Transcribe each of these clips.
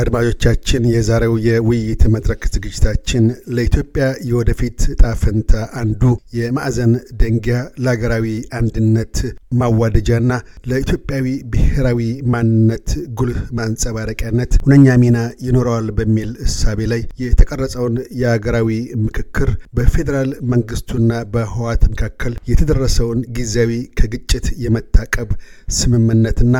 አድማጮቻችን የዛሬው የውይይት መድረክ ዝግጅታችን ለኢትዮጵያ የወደፊት ዕጣ ፈንታ አንዱ የማዕዘን ደንጊያ ለሀገራዊ አንድነት ማዋደጃና ለኢትዮጵያዊ ብሔራዊ ማንነት ጉልህ ማንጸባረቂያነት ሁነኛ ሚና ይኖረዋል በሚል እሳቤ ላይ የተቀረጸውን የሀገራዊ ምክክር በፌዴራል መንግስቱና በህወሓት መካከል የተደረሰውን ጊዜያዊ ከግጭት የመታቀብ ስምምነትና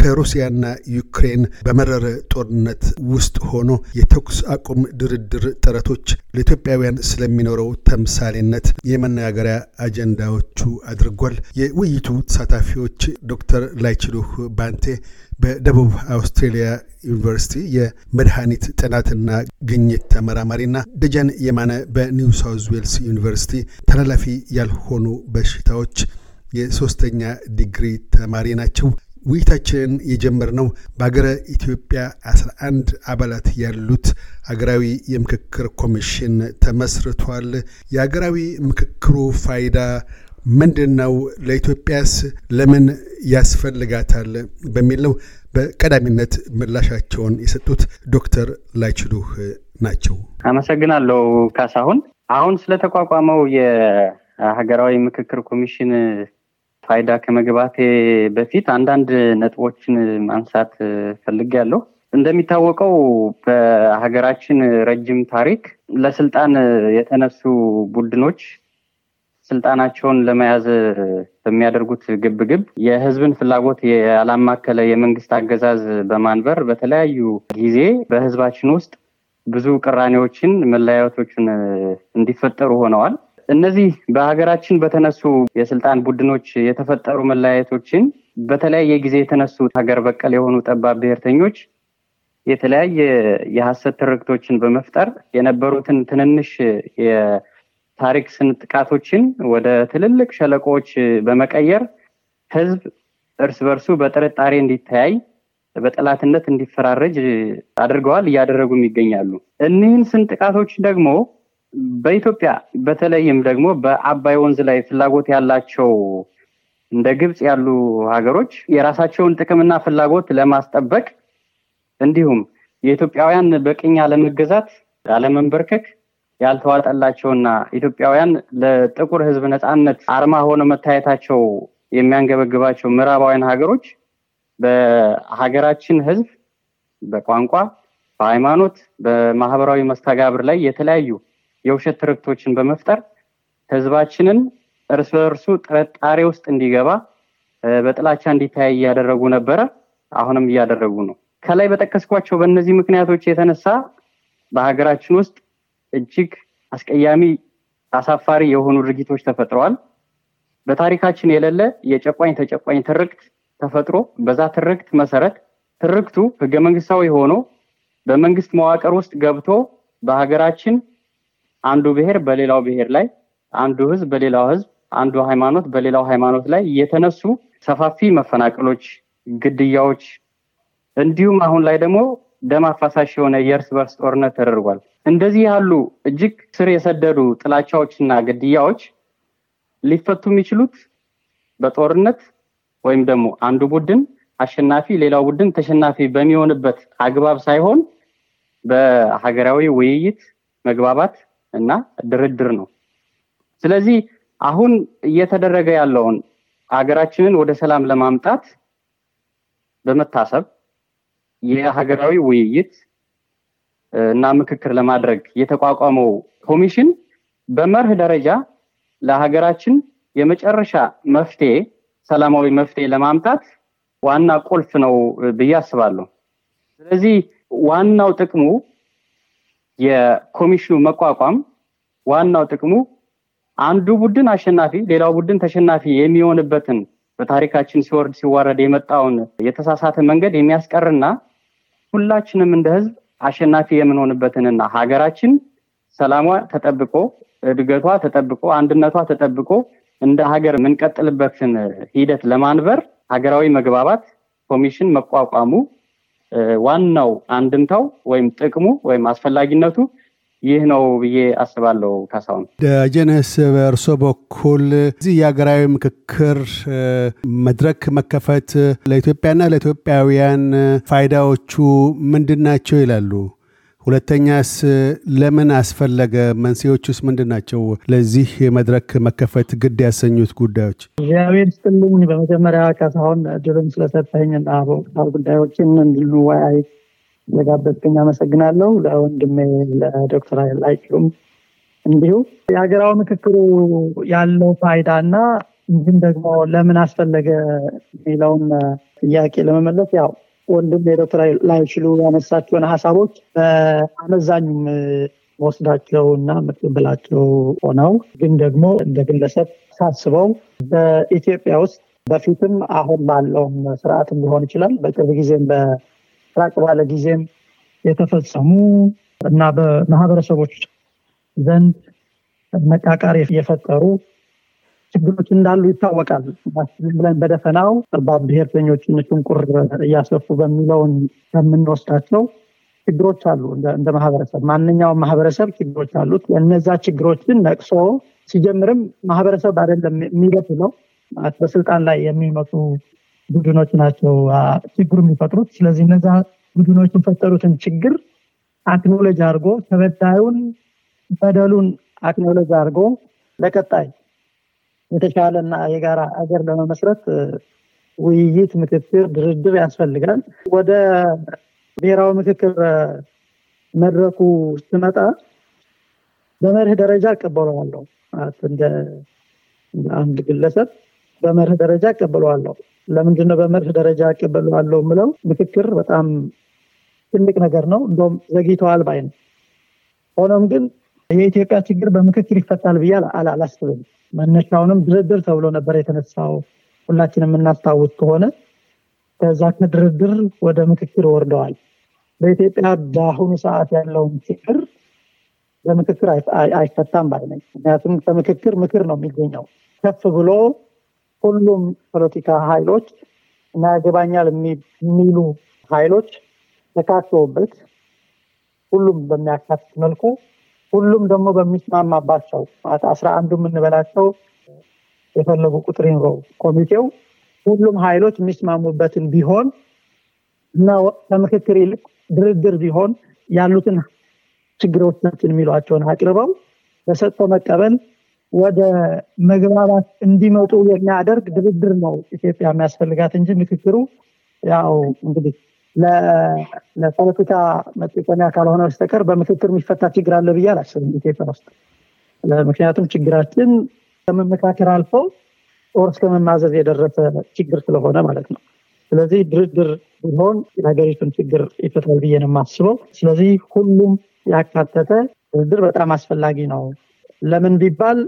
ከሩሲያና ዩክሬን በመረረ ጦርነት ውስጥ ሆኖ የተኩስ አቁም ድርድር ጥረቶች ለኢትዮጵያውያን ስለሚኖረው ተምሳሌነት የመነጋገሪያ አጀንዳዎቹ አድርጓል። የውይይቱ ተሳታፊዎች ዶክተር ላይችሉህ ባንቴ በደቡብ አውስትሬሊያ ዩኒቨርሲቲ የመድኃኒት ጥናትና ግኝት ተመራማሪና ደጀን የማነ በኒው ሳውዝ ዌልስ ዩኒቨርሲቲ ተላላፊ ያልሆኑ በሽታዎች የሶስተኛ ዲግሪ ተማሪ ናቸው። ውይይታችንን የጀመርነው በሀገረ ኢትዮጵያ 11 አባላት ያሉት አገራዊ የምክክር ኮሚሽን ተመስርቷል። የሀገራዊ ምክክሩ ፋይዳ ምንድን ነው? ለኢትዮጵያስ ለምን ያስፈልጋታል? በሚል ነው በቀዳሚነት ምላሻቸውን የሰጡት ዶክተር ላይችሉህ ናቸው። አመሰግናለሁ ካሳሁን። አሁን ስለተቋቋመው የሀገራዊ ምክክር ኮሚሽን ፋይዳ ከመግባቴ በፊት አንዳንድ ነጥቦችን ማንሳት ፈልጌያለሁ። እንደሚታወቀው በሀገራችን ረጅም ታሪክ ለስልጣን የተነሱ ቡድኖች ስልጣናቸውን ለመያዝ በሚያደርጉት ግብግብ የሕዝብን ፍላጎት ያላማከለ የመንግስት አገዛዝ በማንበር በተለያዩ ጊዜ በሕዝባችን ውስጥ ብዙ ቅራኔዎችን፣ መለያየቶችን እንዲፈጠሩ ሆነዋል። እነዚህ በሀገራችን በተነሱ የስልጣን ቡድኖች የተፈጠሩ መለያየቶችን በተለያየ ጊዜ የተነሱ ሀገር በቀል የሆኑ ጠባብ ብሔርተኞች የተለያየ የሀሰት ትርክቶችን በመፍጠር የነበሩትን ትንንሽ የታሪክ ስንጥቃቶችን ወደ ትልልቅ ሸለቆዎች በመቀየር ህዝብ እርስ በርሱ በጥርጣሬ እንዲተያይ በጠላትነት እንዲፈራረጅ አድርገዋል፣ እያደረጉም ይገኛሉ። እኒህን ስንጥቃቶች ደግሞ በኢትዮጵያ በተለይም ደግሞ በአባይ ወንዝ ላይ ፍላጎት ያላቸው እንደ ግብፅ ያሉ ሀገሮች የራሳቸውን ጥቅምና ፍላጎት ለማስጠበቅ እንዲሁም የኢትዮጵያውያን በቅኝ አለመገዛት፣ አለመንበርከክ ያልተዋጠላቸውና ኢትዮጵያውያን ለጥቁር ሕዝብ ነፃነት አርማ ሆነው መታየታቸው የሚያንገበግባቸው ምዕራባውያን ሀገሮች በሀገራችን ሕዝብ በቋንቋ፣ በሃይማኖት፣ በማህበራዊ መስተጋብር ላይ የተለያዩ የውሸት ትርክቶችን በመፍጠር ህዝባችንን እርስ በእርሱ ጥርጣሬ ውስጥ እንዲገባ በጥላቻ እንዲተያይ እያደረጉ ነበረ። አሁንም እያደረጉ ነው። ከላይ በጠቀስኳቸው በእነዚህ ምክንያቶች የተነሳ በሀገራችን ውስጥ እጅግ አስቀያሚ፣ አሳፋሪ የሆኑ ድርጊቶች ተፈጥረዋል። በታሪካችን የሌለ የጨቋኝ ተጨቋኝ ትርክት ተፈጥሮ በዛ ትርክት መሰረት ትርክቱ ህገ መንግስታዊ ሆኖ በመንግስት መዋቅር ውስጥ ገብቶ በሀገራችን አንዱ ብሔር በሌላው ብሔር ላይ፣ አንዱ ህዝብ በሌላው ህዝብ፣ አንዱ ሃይማኖት በሌላው ሃይማኖት ላይ የተነሱ ሰፋፊ መፈናቀሎች፣ ግድያዎች እንዲሁም አሁን ላይ ደግሞ ደም አፋሳሽ የሆነ የእርስ በርስ ጦርነት ተደርጓል። እንደዚህ ያሉ እጅግ ስር የሰደዱ ጥላቻዎችና ግድያዎች ሊፈቱ የሚችሉት በጦርነት ወይም ደግሞ አንዱ ቡድን አሸናፊ ሌላው ቡድን ተሸናፊ በሚሆንበት አግባብ ሳይሆን በሀገራዊ ውይይት መግባባት እና ድርድር ነው። ስለዚህ አሁን እየተደረገ ያለውን ሀገራችንን ወደ ሰላም ለማምጣት በመታሰብ የሀገራዊ ውይይት እና ምክክር ለማድረግ የተቋቋመው ኮሚሽን በመርህ ደረጃ ለሀገራችን የመጨረሻ መፍትሄ ሰላማዊ መፍትሄ ለማምጣት ዋና ቁልፍ ነው ብዬ አስባለሁ። ስለዚህ ዋናው ጥቅሙ የኮሚሽኑ መቋቋም ዋናው ጥቅሙ አንዱ ቡድን አሸናፊ ሌላው ቡድን ተሸናፊ የሚሆንበትን በታሪካችን ሲወርድ ሲዋረድ የመጣውን የተሳሳተ መንገድ የሚያስቀርና ሁላችንም እንደ ሕዝብ አሸናፊ የምንሆንበትንና ሀገራችን ሰላሟ ተጠብቆ እድገቷ ተጠብቆ አንድነቷ ተጠብቆ እንደ ሀገር የምንቀጥልበትን ሂደት ለማንበር ሀገራዊ መግባባት ኮሚሽን መቋቋሙ ዋናው አንድምታው ወይም ጥቅሙ ወይም አስፈላጊነቱ ይህ ነው ብዬ አስባለሁ። ካሳሁን ደጀንስ፣ በእርሶ በኩል እዚህ የሀገራዊ ምክክር መድረክ መከፈት ለኢትዮጵያና ለኢትዮጵያውያን ፋይዳዎቹ ምንድን ናቸው ይላሉ? ሁለተኛስ ለምን አስፈለገ? መንስኤዎቹስ ምንድን ናቸው? ለዚህ መድረክ መከፈት ግድ ያሰኙት ጉዳዮች? እግዚአብሔር ስጥልኝ። በመጀመሪያ ካሳሁን እድሉን ስለሰጠኝና በወቅታዊ ጉዳዮችን እንድንወያይ ስለጋበዝከኝ አመሰግናለሁ። ለወንድሜ ለዶክተር ላይችሉም እንዲሁ የሀገራዊ ምክክሩ ያለው ፋይዳ እና እንዲሁም ደግሞ ለምን አስፈለገ የሚለውን ጥያቄ ለመመለስ ያው ወንድም የዶክተር ላይችሉ ያነሳቸውን ሀሳቦች በአመዛኙም ወስዳቸው እና የምትቀበላቸው ሆነው ግን ደግሞ እንደ ግለሰብ ሳስበው በኢትዮጵያ ውስጥ በፊትም አሁን ባለውም ስርዓትም ሊሆን ይችላል። በቅርብ ጊዜም ራቅ ባለ ጊዜም የተፈጸሙ እና በማህበረሰቦች ዘንድ መቃቃር የፈጠሩ ችግሮች እንዳሉ ይታወቃል። ብለን በደፈናው ጠባብ ብሔርተኞችን ሽንቁር እያሰፉ በሚለውን ከምንወስዳቸው ችግሮች አሉ። እንደ ማህበረሰብ ማንኛውም ማህበረሰብ ችግሮች አሉት። እነዛ ችግሮችን ነቅሶ ሲጀምርም ማህበረሰብ አይደለም የሚገትለው በስልጣን ላይ የሚመጡ ቡድኖች ናቸው ችግሩ የሚፈጥሩት። ስለዚህ እነዛ ቡድኖች የፈጠሩትን ችግር አክኖሎጅ አድርጎ ተበዳዩን በደሉን አክኖሎጅ አድርጎ ለቀጣይ የተሻለና የጋራ ሀገር ለመመስረት ውይይት፣ ምክክር፣ ድርድር ያስፈልጋል። ወደ ብሔራዊ ምክክር መድረኩ ስመጣ በመርህ ደረጃ እቀበለዋለሁ። እንደ አንድ ግለሰብ በመርህ ደረጃ እቀበለዋለሁ። ለምንድነው በመርህ ደረጃ እቀበለዋለሁ የምለው? ምክክር በጣም ትልቅ ነገር ነው። እንደውም ዘግይተዋል ባይ ነው። ሆኖም ግን የኢትዮጵያ ችግር በምክክር ይፈታል ብዬ አላስብም። መነሻውንም ድርድር ተብሎ ነበር የተነሳው። ሁላችን የምናስታውስ ከሆነ ከዛ ከድርድር ወደ ምክክር ወርደዋል። በኢትዮጵያ በአሁኑ ሰዓት ያለውን ችግር በምክክር አይፈታም ባይ ነኝ። ምክንያቱም ከምክክር ምክር ነው የሚገኘው ከፍ ብሎ ሁሉም ፖለቲካ ኃይሎች እና ያገባኛል የሚሉ ኃይሎች ተካተውበት ሁሉም በሚያካትት መልኩ ሁሉም ደግሞ በሚስማማባቸው አስራ አንዱ የምንበላቸው የፈለጉ ቁጥር ይኑረው። ኮሚቴው ሁሉም ኃይሎች የሚስማሙበትን ቢሆን እና ከምክክር ይልቅ ድርድር ቢሆን ያሉትን ችግሮቻችን የሚሏቸውን አቅርበው በሰጥቶ መቀበል ወደ መግባባት እንዲመጡ የሚያደርግ ድርድር ነው ኢትዮጵያ የሚያስፈልጋት እንጂ ምክክሩ ያው እንግዲህ ለፖለቲካ መጠቀሚያ ካልሆነ በስተቀር በምክክር የሚፈታ ችግር አለ ብዬ አላስብም ኢትዮጵያ ውስጥ። ምክንያቱም ችግራችን ከመመካከር አልፈው ጦር እስከ መማዘዝ የደረሰ ችግር ስለሆነ ማለት ነው። ስለዚህ ድርድር ቢሆን የሀገሪቱን ችግር ይፈታል ብዬ ነው የማስበው። ስለዚህ ሁሉም ያካተተ ድርድር በጣም አስፈላጊ ነው። ለምን ቢባል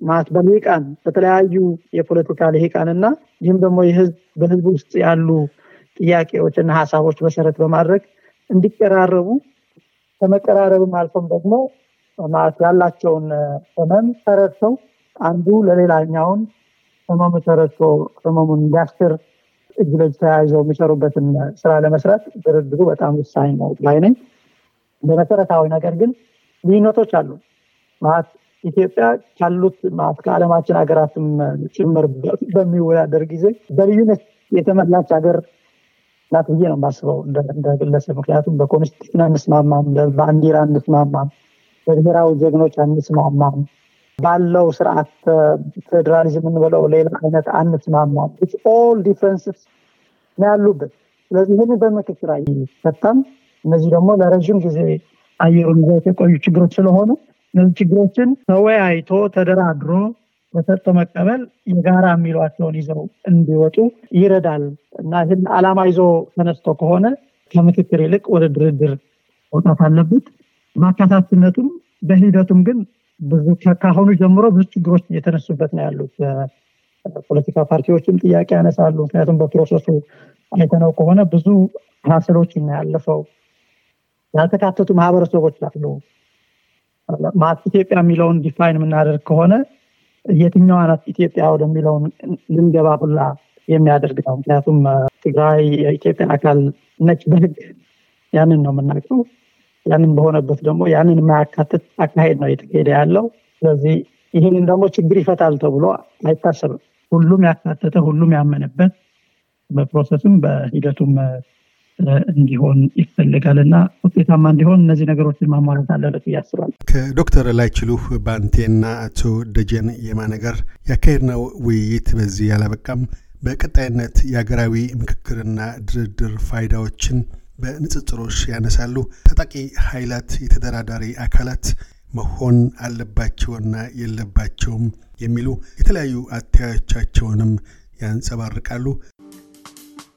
ማለት በልሂቃን በተለያዩ የፖለቲካ ልሂቃን እና ይህም ደግሞ በህዝብ ውስጥ ያሉ ጥያቄዎች እና ሀሳቦች መሰረት በማድረግ እንዲቀራረቡ ከመቀራረብም አልፎም ደግሞ ማለት ያላቸውን ህመም ተረድተው አንዱ ለሌላኛውን ህመሙ ተረድቶ ህመሙን እንዲያስር እጅ ለእጅ ተያይዘው የሚሰሩበትን ስራ ለመስራት ድርድሩ በጣም ወሳኝ ነው ላይ ነኝ። በመሰረታዊ ነገር ግን ልዩነቶች አሉ ማለት ኢትዮጵያ ካሉት ማለት ከዓለማችን ሀገራትም ጭምር በሚወዳደር ጊዜ በልዩነት የተመላች ሀገር ናት ብዬ ነው የማስበው እንደ ግለሰብ። ምክንያቱም በ constitution አንስማማም፣ በባንዲራ አንስማማም፣ በብሔራዊ ጀግኖች አንስማማም፣ ባለው ስርዓት ፌዴራሊዝም እንበለው ሌላ አይነት አንስማማም። all differences ነው ያሉበት። ስለዚህ ይህን በምክክር አይፈታም። እነዚህ ደግሞ ለረዥም ጊዜ አየሩን ይዘው የቆዩ ችግሮች ስለሆኑ እነዚህ ችግሮችን ተወያይቶ ተደራድሮ በሰጥቶ መቀበል የጋራ የሚሏቸውን ይዘው እንዲወጡ ይረዳል እና ይህን ዓላማ ይዞ ተነስቶ ከሆነ ከምክክር ይልቅ ወደ ድርድር መውጣት አለበት። ማካታትነቱም በሂደቱም ግን ብዙ ከአሁኑ ጀምሮ ብዙ ችግሮች እየተነሱበት ነው ያሉት። ፖለቲካ ፓርቲዎችም ጥያቄ ያነሳሉ። ምክንያቱም በፕሮሰሱ አይተነው ከሆነ ብዙ ሀስሎች ያለፈው ያልተካተቱ ማህበረሰቦች አሉ። ኢትዮጵያ የሚለውን define የምናደርግ ከሆነ የትኛዋ ናት ኢትዮጵያ ወደሚለውን ልንገባ ሁላ የሚያደርግ ነው። ምክንያቱም ትግራይ የኢትዮጵያ አካል ነች በህግ ያንን ነው የምናውቀው። ያንን በሆነበት ደግሞ ያንን የማያካትት አካሄድ ነው እየተካሄደ ያለው። ስለዚህ ይህንን ደግሞ ችግር ይፈታል ተብሎ አይታሰብም። ሁሉም ያካተተ ሁሉም ያመነበት በ process ም በሂደቱም እንዲሆን ይፈልጋል እና ውጤታማ እንዲሆን እነዚህ ነገሮችን ማሟላት አለበት ብዬ ከዶክተር ላይችሉ ባንቴና አቶ ደጀን የማነ ጋር ያካሄድነው ውይይት በዚህ ያላበቃም። በቀጣይነት የሀገራዊ ምክክርና ድርድር ፋይዳዎችን በንጽጽሮች ያነሳሉ። ታጣቂ ኃይላት የተደራዳሪ አካላት መሆን አለባቸውና የለባቸውም የሚሉ የተለያዩ አተያዮቻቸውንም ያንጸባርቃሉ።